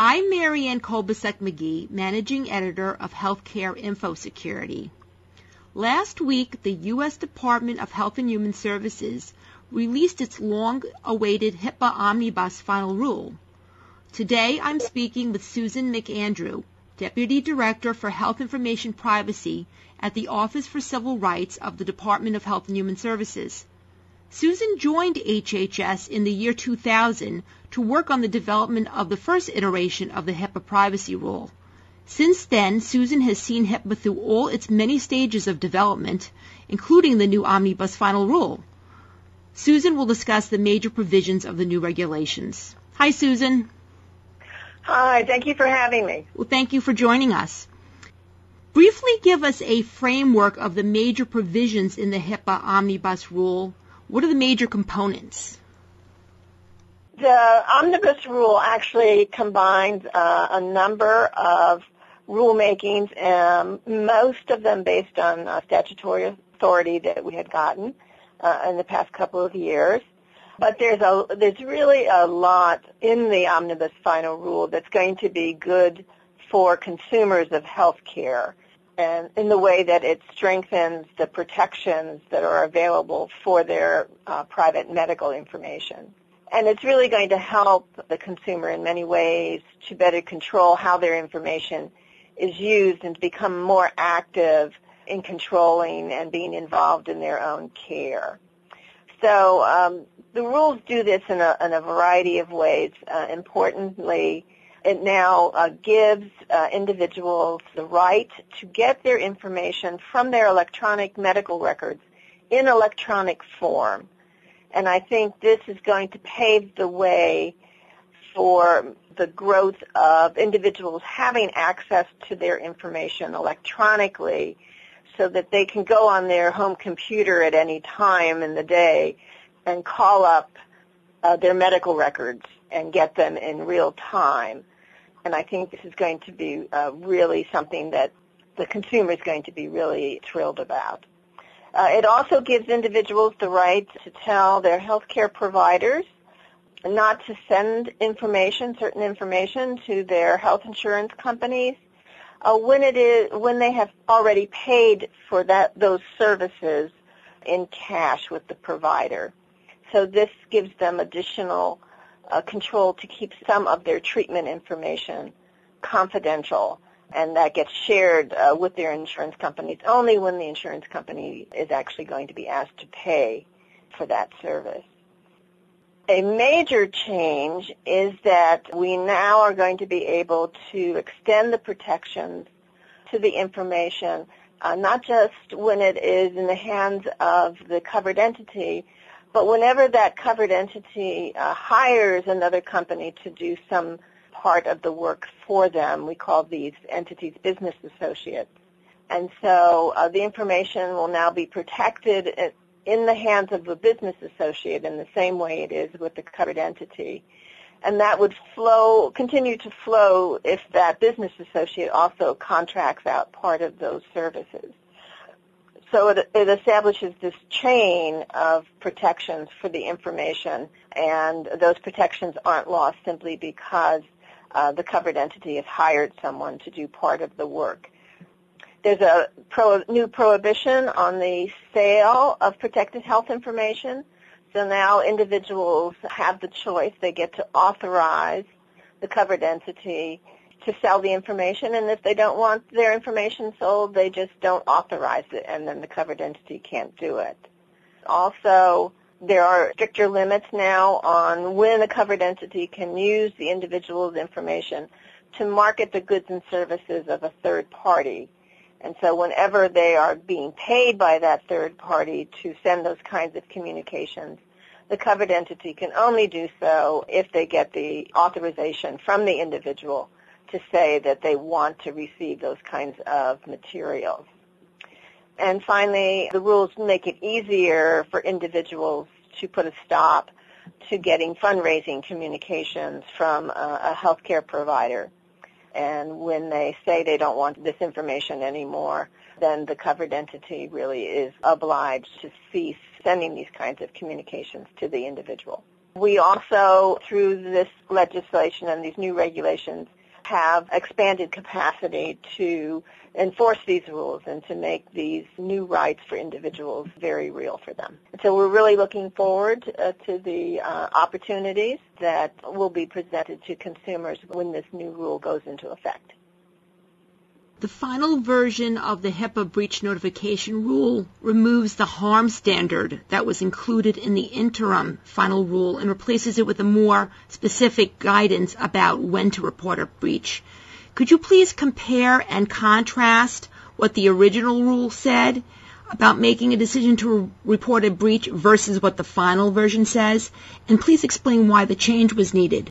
I'm Marianne Kolbasuk McGee, Managing Editor of Healthcare Info Security. Last week, the U.S. Department of Health and Human Services released its long-awaited HIPAA Omnibus Final Rule. Today, I'm speaking with Susan McAndrew, Deputy Director for Health Information Privacy at the Office for Civil Rights of the Department of Health and Human Services. Susan joined HHS in the year 2000 to work on the development of the first iteration of the HIPAA privacy rule. Since then, Susan has seen HIPAA through all its many stages of development, including the new Omnibus Final Rule. Susan will discuss the major provisions of the new regulations. Hi, Susan. Hi, thank you for having me. Well, thank you for joining us. Briefly give us a framework of the major provisions in the HIPAA Omnibus Rule what are the major components? The omnibus rule actually combines uh, a number of rulemakings, um, most of them based on uh, statutory authority that we had gotten uh, in the past couple of years. But there's a there's really a lot in the omnibus final rule that's going to be good for consumers of health care and in the way that it strengthens the protections that are available for their uh, private medical information. And it's really going to help the consumer in many ways to better control how their information is used and to become more active in controlling and being involved in their own care. So um, the rules do this in a, in a variety of ways. Uh, importantly, it now uh, gives uh, individuals the right to get their information from their electronic medical records in electronic form. And I think this is going to pave the way for the growth of individuals having access to their information electronically so that they can go on their home computer at any time in the day and call up uh, their medical records and get them in real time. And I think this is going to be uh, really something that the consumer is going to be really thrilled about. Uh, it also gives individuals the right to tell their healthcare providers not to send information, certain information, to their health insurance companies uh, when it is when they have already paid for that those services in cash with the provider. So this gives them additional uh, control to keep some of their treatment information confidential and that gets shared uh, with their insurance companies only when the insurance company is actually going to be asked to pay for that service. A major change is that we now are going to be able to extend the protections to the information, uh, not just when it is in the hands of the covered entity, but whenever that covered entity uh, hires another company to do some part of the work for them, we call these entities business associates. And so uh, the information will now be protected in the hands of the business associate in the same way it is with the covered entity. And that would flow, continue to flow if that business associate also contracts out part of those services. So it, it establishes this chain of protections for the information, and those protections aren't lost simply because uh, the covered entity has hired someone to do part of the work. There's a pro- new prohibition on the sale of protected health information. So now individuals have the choice. They get to authorize the covered entity to sell the information, and if they don't want their information sold, they just don't authorize it, and then the covered entity can't do it. Also, there are stricter limits now on when a covered entity can use the individual's information to market the goods and services of a third party. And so whenever they are being paid by that third party to send those kinds of communications, the covered entity can only do so if they get the authorization from the individual to say that they want to receive those kinds of materials. And finally, the rules make it easier for individuals to put a stop to getting fundraising communications from a, a healthcare provider. And when they say they don't want this information anymore, then the covered entity really is obliged to cease sending these kinds of communications to the individual. We also, through this legislation and these new regulations, have expanded capacity to enforce these rules and to make these new rights for individuals very real for them. So we're really looking forward uh, to the uh, opportunities that will be presented to consumers when this new rule goes into effect. The final version of the HIPAA breach notification rule removes the harm standard that was included in the interim final rule and replaces it with a more specific guidance about when to report a breach. Could you please compare and contrast what the original rule said about making a decision to report a breach versus what the final version says? And please explain why the change was needed.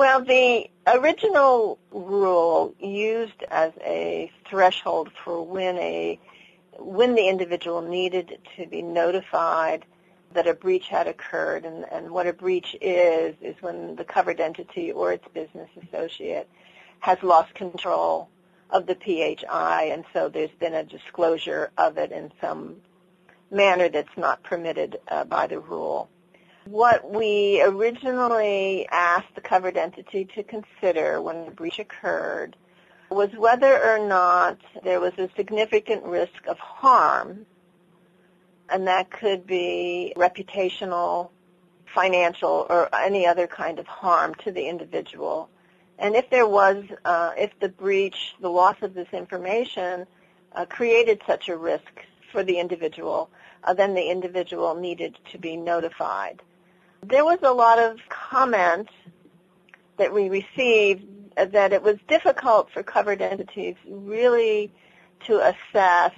Well, the original rule used as a threshold for when a when the individual needed to be notified that a breach had occurred and, and what a breach is is when the covered entity or its business associate has lost control of the PHI and so there's been a disclosure of it in some manner that's not permitted uh, by the rule. What we originally asked the covered entity to consider when the breach occurred was whether or not there was a significant risk of harm, and that could be reputational, financial, or any other kind of harm to the individual. And if there was, uh, if the breach, the loss of this information uh, created such a risk for the individual, uh, then the individual needed to be notified. There was a lot of comment that we received that it was difficult for covered entities really to assess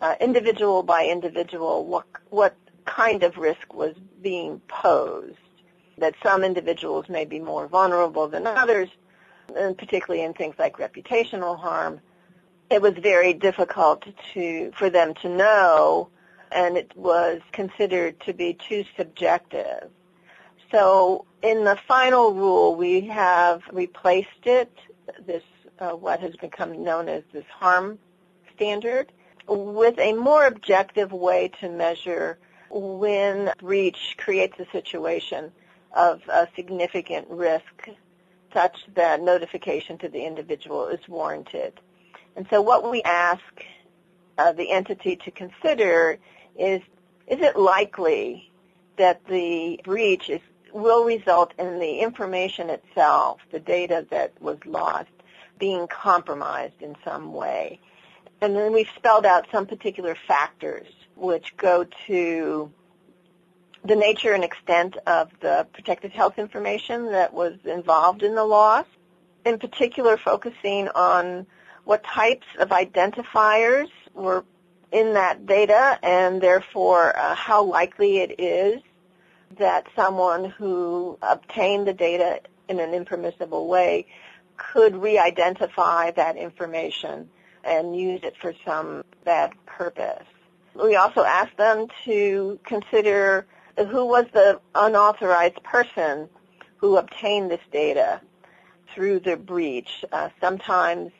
uh, individual by individual what, what kind of risk was being posed. That some individuals may be more vulnerable than others, and particularly in things like reputational harm. It was very difficult to for them to know and it was considered to be too subjective. So in the final rule, we have replaced it, this uh, what has become known as this harm standard, with a more objective way to measure when breach creates a situation of a significant risk such that notification to the individual is warranted. And so what we ask uh, the entity to consider is is it likely that the breach is, will result in the information itself, the data that was lost, being compromised in some way? And then we've spelled out some particular factors which go to the nature and extent of the protected health information that was involved in the loss, in particular focusing on what types of identifiers were in that data and therefore uh, how likely it is that someone who obtained the data in an impermissible way could re-identify that information and use it for some bad purpose. We also asked them to consider who was the unauthorized person who obtained this data through the breach. Uh, sometimes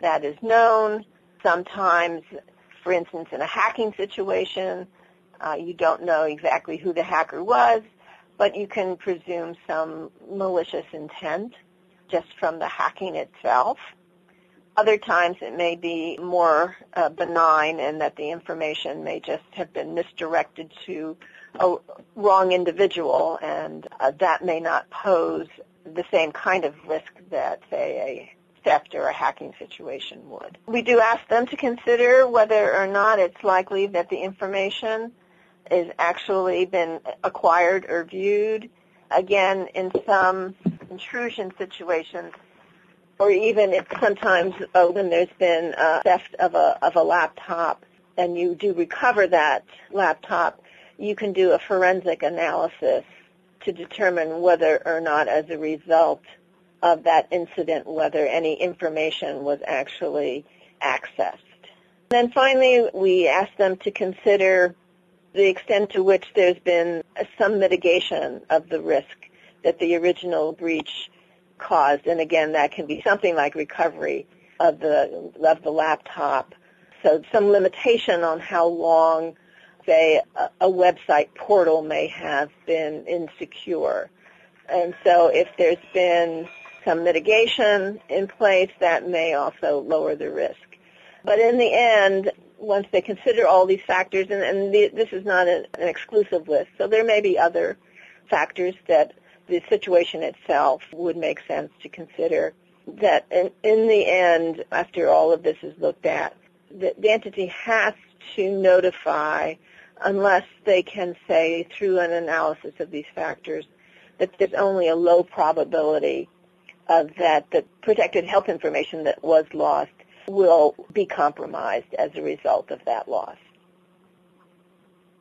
that is known. Sometimes for instance, in a hacking situation, uh, you don't know exactly who the hacker was, but you can presume some malicious intent just from the hacking itself. Other times it may be more uh, benign and that the information may just have been misdirected to a wrong individual and uh, that may not pose the same kind of risk that, say, a theft or a hacking situation would. We do ask them to consider whether or not it's likely that the information is actually been acquired or viewed. Again, in some intrusion situations, or even if sometimes uh, when there's been a theft of a of a laptop and you do recover that laptop, you can do a forensic analysis to determine whether or not as a result of that incident, whether any information was actually accessed. Then finally, we asked them to consider the extent to which there's been some mitigation of the risk that the original breach caused. And again, that can be something like recovery of the, of the laptop. So some limitation on how long say, a, a website portal may have been insecure. And so if there's been some mitigation in place, that may also lower the risk. But in the end, once they consider all these factors, and, and the, this is not an, an exclusive list, so there may be other factors that the situation itself would make sense to consider, that in, in the end, after all of this is looked at, the, the entity has to notify unless they can say through an analysis of these factors that there's only a low probability of that the protected health information that was lost will be compromised as a result of that loss.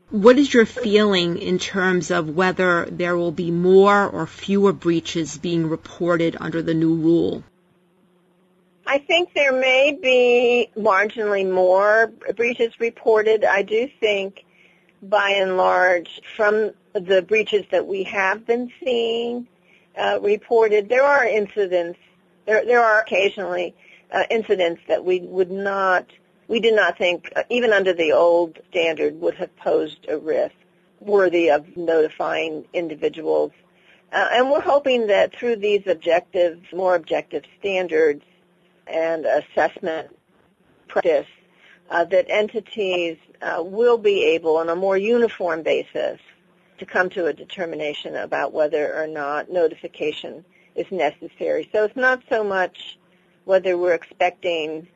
What is your feeling in terms of whether there will be more or fewer breaches being reported under the new rule? I think there may be marginally more breaches reported. I do think by and large from the breaches that we have been seeing uh, reported, there are incidents, there, there are occasionally uh, incidents that we would not, we did not think, uh, even under the old standard, would have posed a risk worthy of notifying individuals. Uh, and we're hoping that through these objective, more objective standards and assessment practice, uh, that entities uh, will be able, on a more uniform basis, to come to a determination about whether or not notification is necessary. So it's not so much whether we're expecting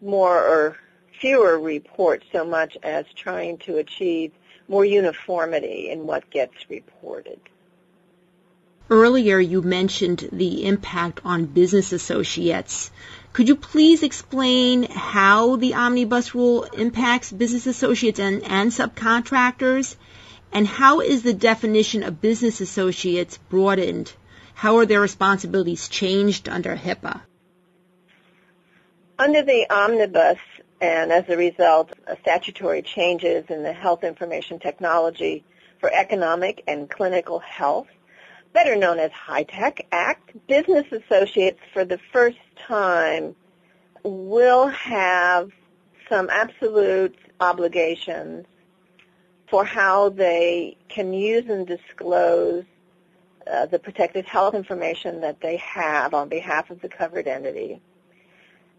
more or fewer reports so much as trying to achieve more uniformity in what gets reported. Earlier you mentioned the impact on business associates. Could you please explain how the omnibus rule impacts business associates and, and subcontractors? And how is the definition of business associates broadened? How are their responsibilities changed under HIPAA? Under the omnibus, and as a result of statutory changes in the health information technology for economic and clinical health, better known as HITECH Act, business associates for the first time will have some absolute obligations for how they can use and disclose uh, the protected health information that they have on behalf of the covered entity.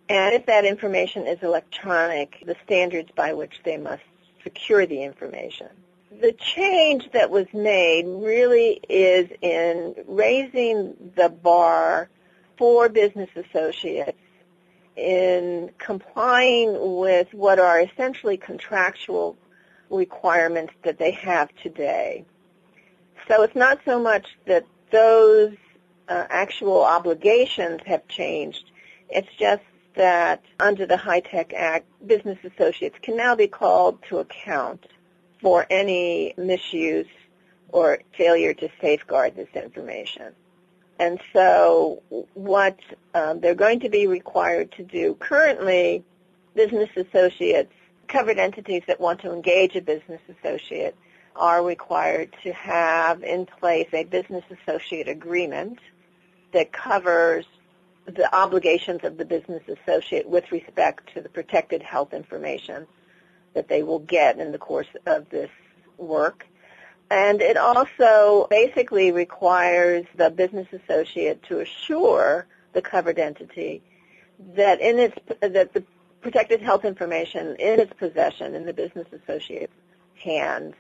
And if that information is electronic, the standards by which they must secure the information. The change that was made really is in raising the bar for business associates in complying with what are essentially contractual requirements that they have today. So it's not so much that those uh, actual obligations have changed. It's just that under the HITECH Act, business associates can now be called to account for any misuse or failure to safeguard this information. And so what um, they're going to be required to do currently, business associates covered entities that want to engage a business associate are required to have in place a business associate agreement that covers the obligations of the business associate with respect to the protected health information that they will get in the course of this work. And it also basically requires the business associate to assure the covered entity that in its that the protected health information in its possession in the business associate's hands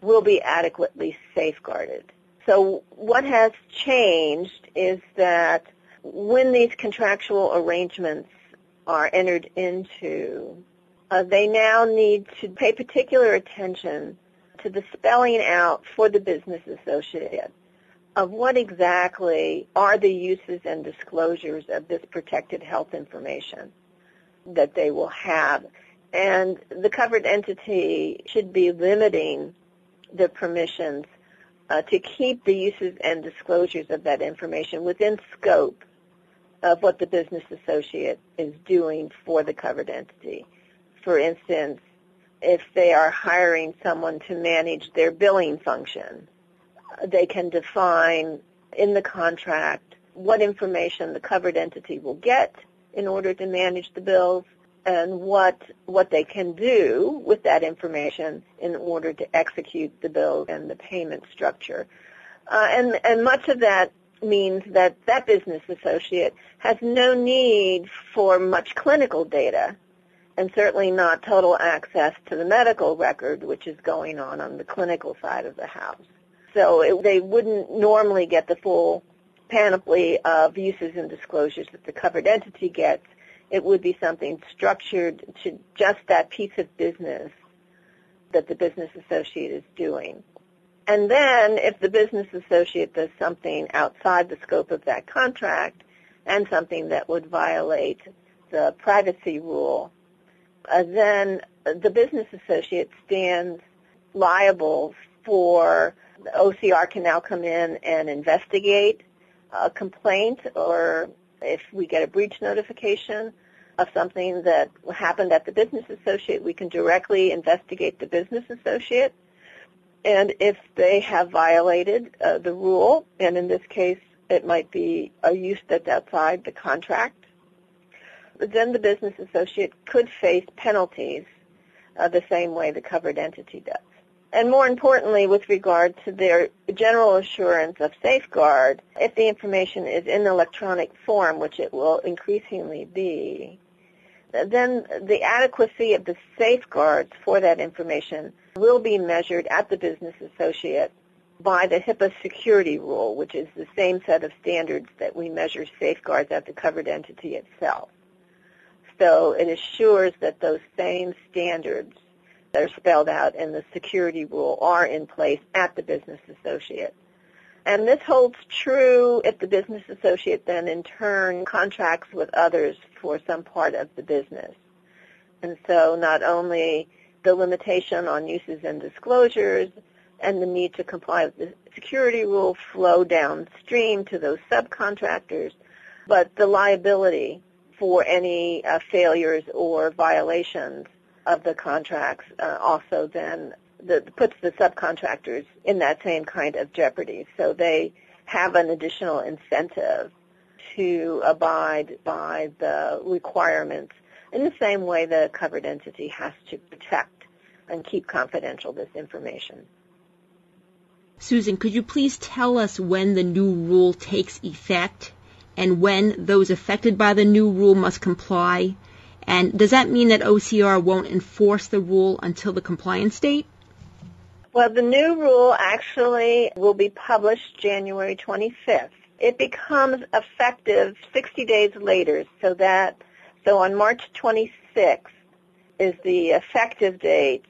will be adequately safeguarded. So what has changed is that when these contractual arrangements are entered into, uh, they now need to pay particular attention to the spelling out for the business associate of what exactly are the uses and disclosures of this protected health information that they will have. And the covered entity should be limiting the permissions uh, to keep the uses and disclosures of that information within scope of what the business associate is doing for the covered entity. For instance, if they are hiring someone to manage their billing function, they can define in the contract what information the covered entity will get in order to manage the bills and what what they can do with that information in order to execute the bill and the payment structure. Uh, and and much of that means that that business associate has no need for much clinical data and certainly not total access to the medical record which is going on on the clinical side of the house. So it, they wouldn't normally get the full panoply of uses and disclosures that the covered entity gets it would be something structured to just that piece of business that the business associate is doing. And then if the business associate does something outside the scope of that contract and something that would violate the privacy rule, uh, then the business associate stands liable for OCR can now come in and investigate a complaint or if we get a breach notification of something that happened at the business associate, we can directly investigate the business associate. And if they have violated uh, the rule, and in this case it might be a use that's outside the contract, then the business associate could face penalties uh, the same way the covered entity does and more importantly, with regard to their general assurance of safeguard, if the information is in electronic form, which it will increasingly be, then the adequacy of the safeguards for that information will be measured at the business associate by the HIPAA security rule, which is the same set of standards that we measure safeguards at the covered entity itself. So it assures that those same standards that are spelled out in the security rule are in place at the business associate. And this holds true if the business associate then in turn contracts with others for some part of the business. And so not only the limitation on uses and disclosures and the need to comply with the security rule flow downstream to those subcontractors, but the liability for any uh, failures or violations of the contracts uh, also then the, puts the subcontractors in that same kind of jeopardy. So they have an additional incentive to abide by the requirements in the same way the covered entity has to protect and keep confidential this information. Susan, could you please tell us when the new rule takes effect and when those affected by the new rule must comply? And does that mean that OCR won't enforce the rule until the compliance date? Well, the new rule actually will be published January 25th. It becomes effective 60 days later, so that so on March 26th is the effective date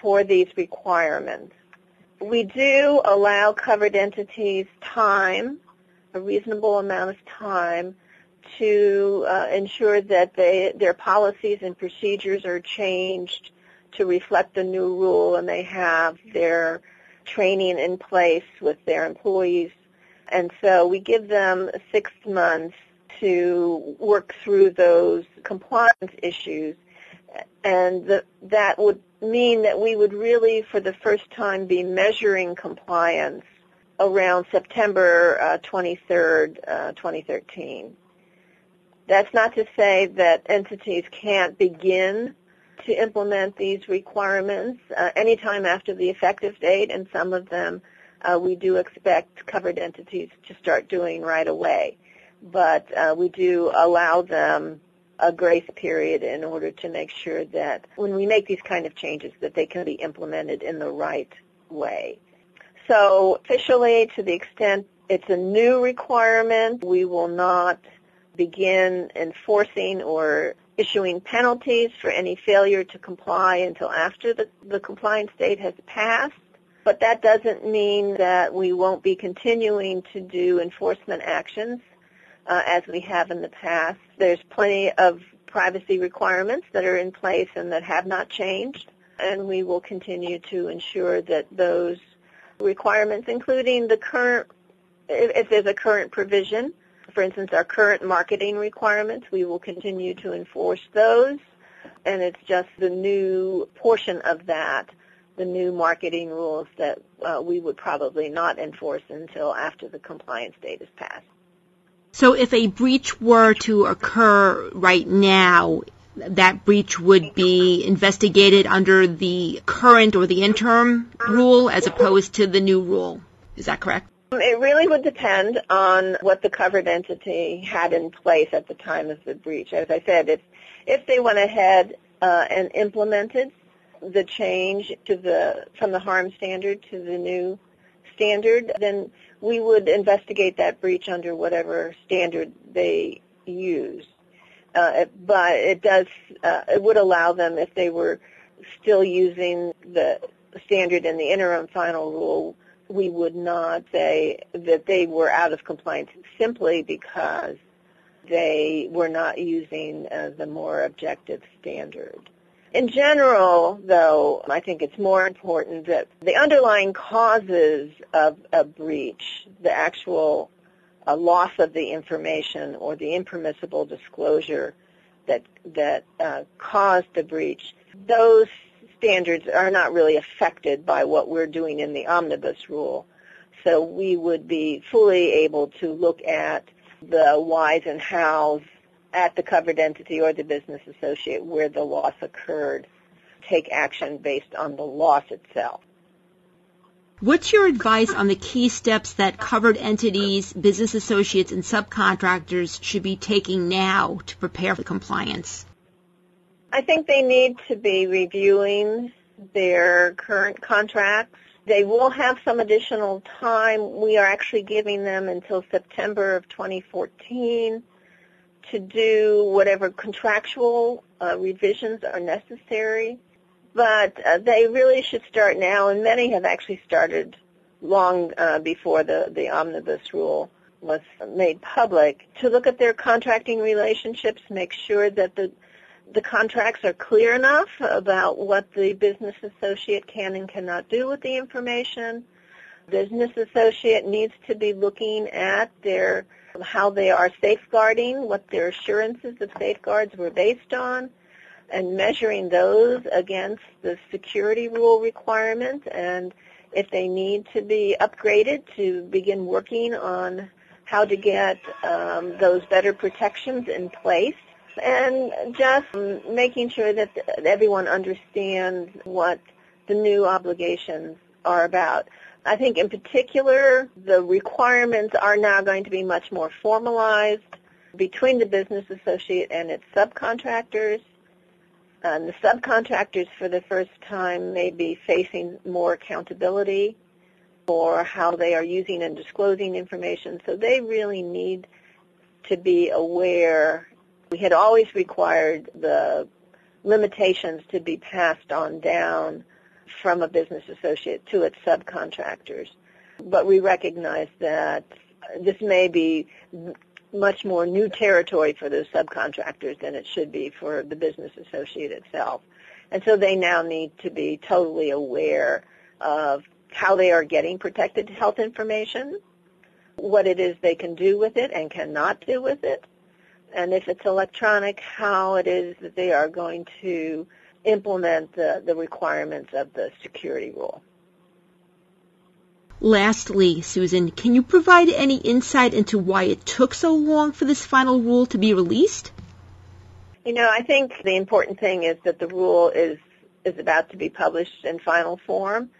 for these requirements. We do allow covered entities time, a reasonable amount of time to uh, ensure that they, their policies and procedures are changed to reflect the new rule and they have their training in place with their employees. And so we give them six months to work through those compliance issues. And the, that would mean that we would really, for the first time, be measuring compliance around September uh, 23rd, uh, 2013. That's not to say that entities can't begin to implement these requirements uh, anytime after the effective date, and some of them uh, we do expect covered entities to start doing right away. But uh, we do allow them a grace period in order to make sure that when we make these kind of changes that they can be implemented in the right way. So officially, to the extent it's a new requirement, we will not begin enforcing or issuing penalties for any failure to comply until after the, the compliance date has passed. But that doesn't mean that we won't be continuing to do enforcement actions uh, as we have in the past. There's plenty of privacy requirements that are in place and that have not changed, and we will continue to ensure that those requirements, including the current, if, if there's a current provision for instance, our current marketing requirements, we will continue to enforce those. And it's just the new portion of that, the new marketing rules that uh, we would probably not enforce until after the compliance date is passed. So if a breach were to occur right now, that breach would be investigated under the current or the interim rule as opposed to the new rule. Is that correct? It really would depend on what the covered entity had in place at the time of the breach. As I said, if if they went ahead uh, and implemented the change to the from the harm standard to the new standard, then we would investigate that breach under whatever standard they use. Uh, but it does uh, it would allow them if they were still using the standard in the interim final rule we would not say that they were out of compliance simply because they were not using uh, the more objective standard. In general, though, I think it's more important that the underlying causes of a breach, the actual uh, loss of the information or the impermissible disclosure that that uh, caused the breach, those standards are not really affected by what we're doing in the omnibus rule. So we would be fully able to look at the whys and hows at the covered entity or the business associate where the loss occurred, take action based on the loss itself. What's your advice on the key steps that covered entities, business associates, and subcontractors should be taking now to prepare for compliance? I think they need to be reviewing their current contracts. They will have some additional time. We are actually giving them until September of 2014 to do whatever contractual uh, revisions are necessary. But uh, they really should start now, and many have actually started long uh, before the, the omnibus rule was made public, to look at their contracting relationships, make sure that the the contracts are clear enough about what the business associate can and cannot do with the information. Business associate needs to be looking at their how they are safeguarding, what their assurances of safeguards were based on, and measuring those against the security rule requirements and if they need to be upgraded to begin working on how to get um, those better protections in place and just making sure that everyone understands what the new obligations are about. I think in particular, the requirements are now going to be much more formalized between the business associate and its subcontractors. And the subcontractors for the first time may be facing more accountability for how they are using and disclosing information. So they really need to be aware we had always required the limitations to be passed on down from a business associate to its subcontractors. But we recognize that this may be much more new territory for those subcontractors than it should be for the business associate itself. And so they now need to be totally aware of how they are getting protected health information, what it is they can do with it and cannot do with it, and if it's electronic, how it is that they are going to implement the, the requirements of the security rule. Lastly, Susan, can you provide any insight into why it took so long for this final rule to be released? You know, I think the important thing is that the rule is is about to be published in final form,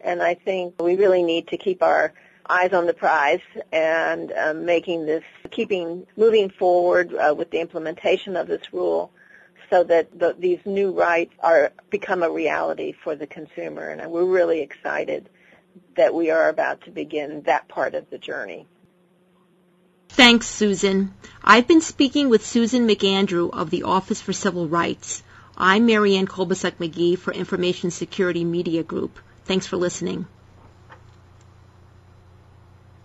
and I think we really need to keep our eyes on the prize and um, making this, keeping moving forward uh, with the implementation of this rule so that the, these new rights are become a reality for the consumer. And we're really excited that we are about to begin that part of the journey. Thanks, Susan. I've been speaking with Susan McAndrew of the Office for Civil Rights. I'm Marianne Kolbasuk McGee for Information Security Media Group. Thanks for listening.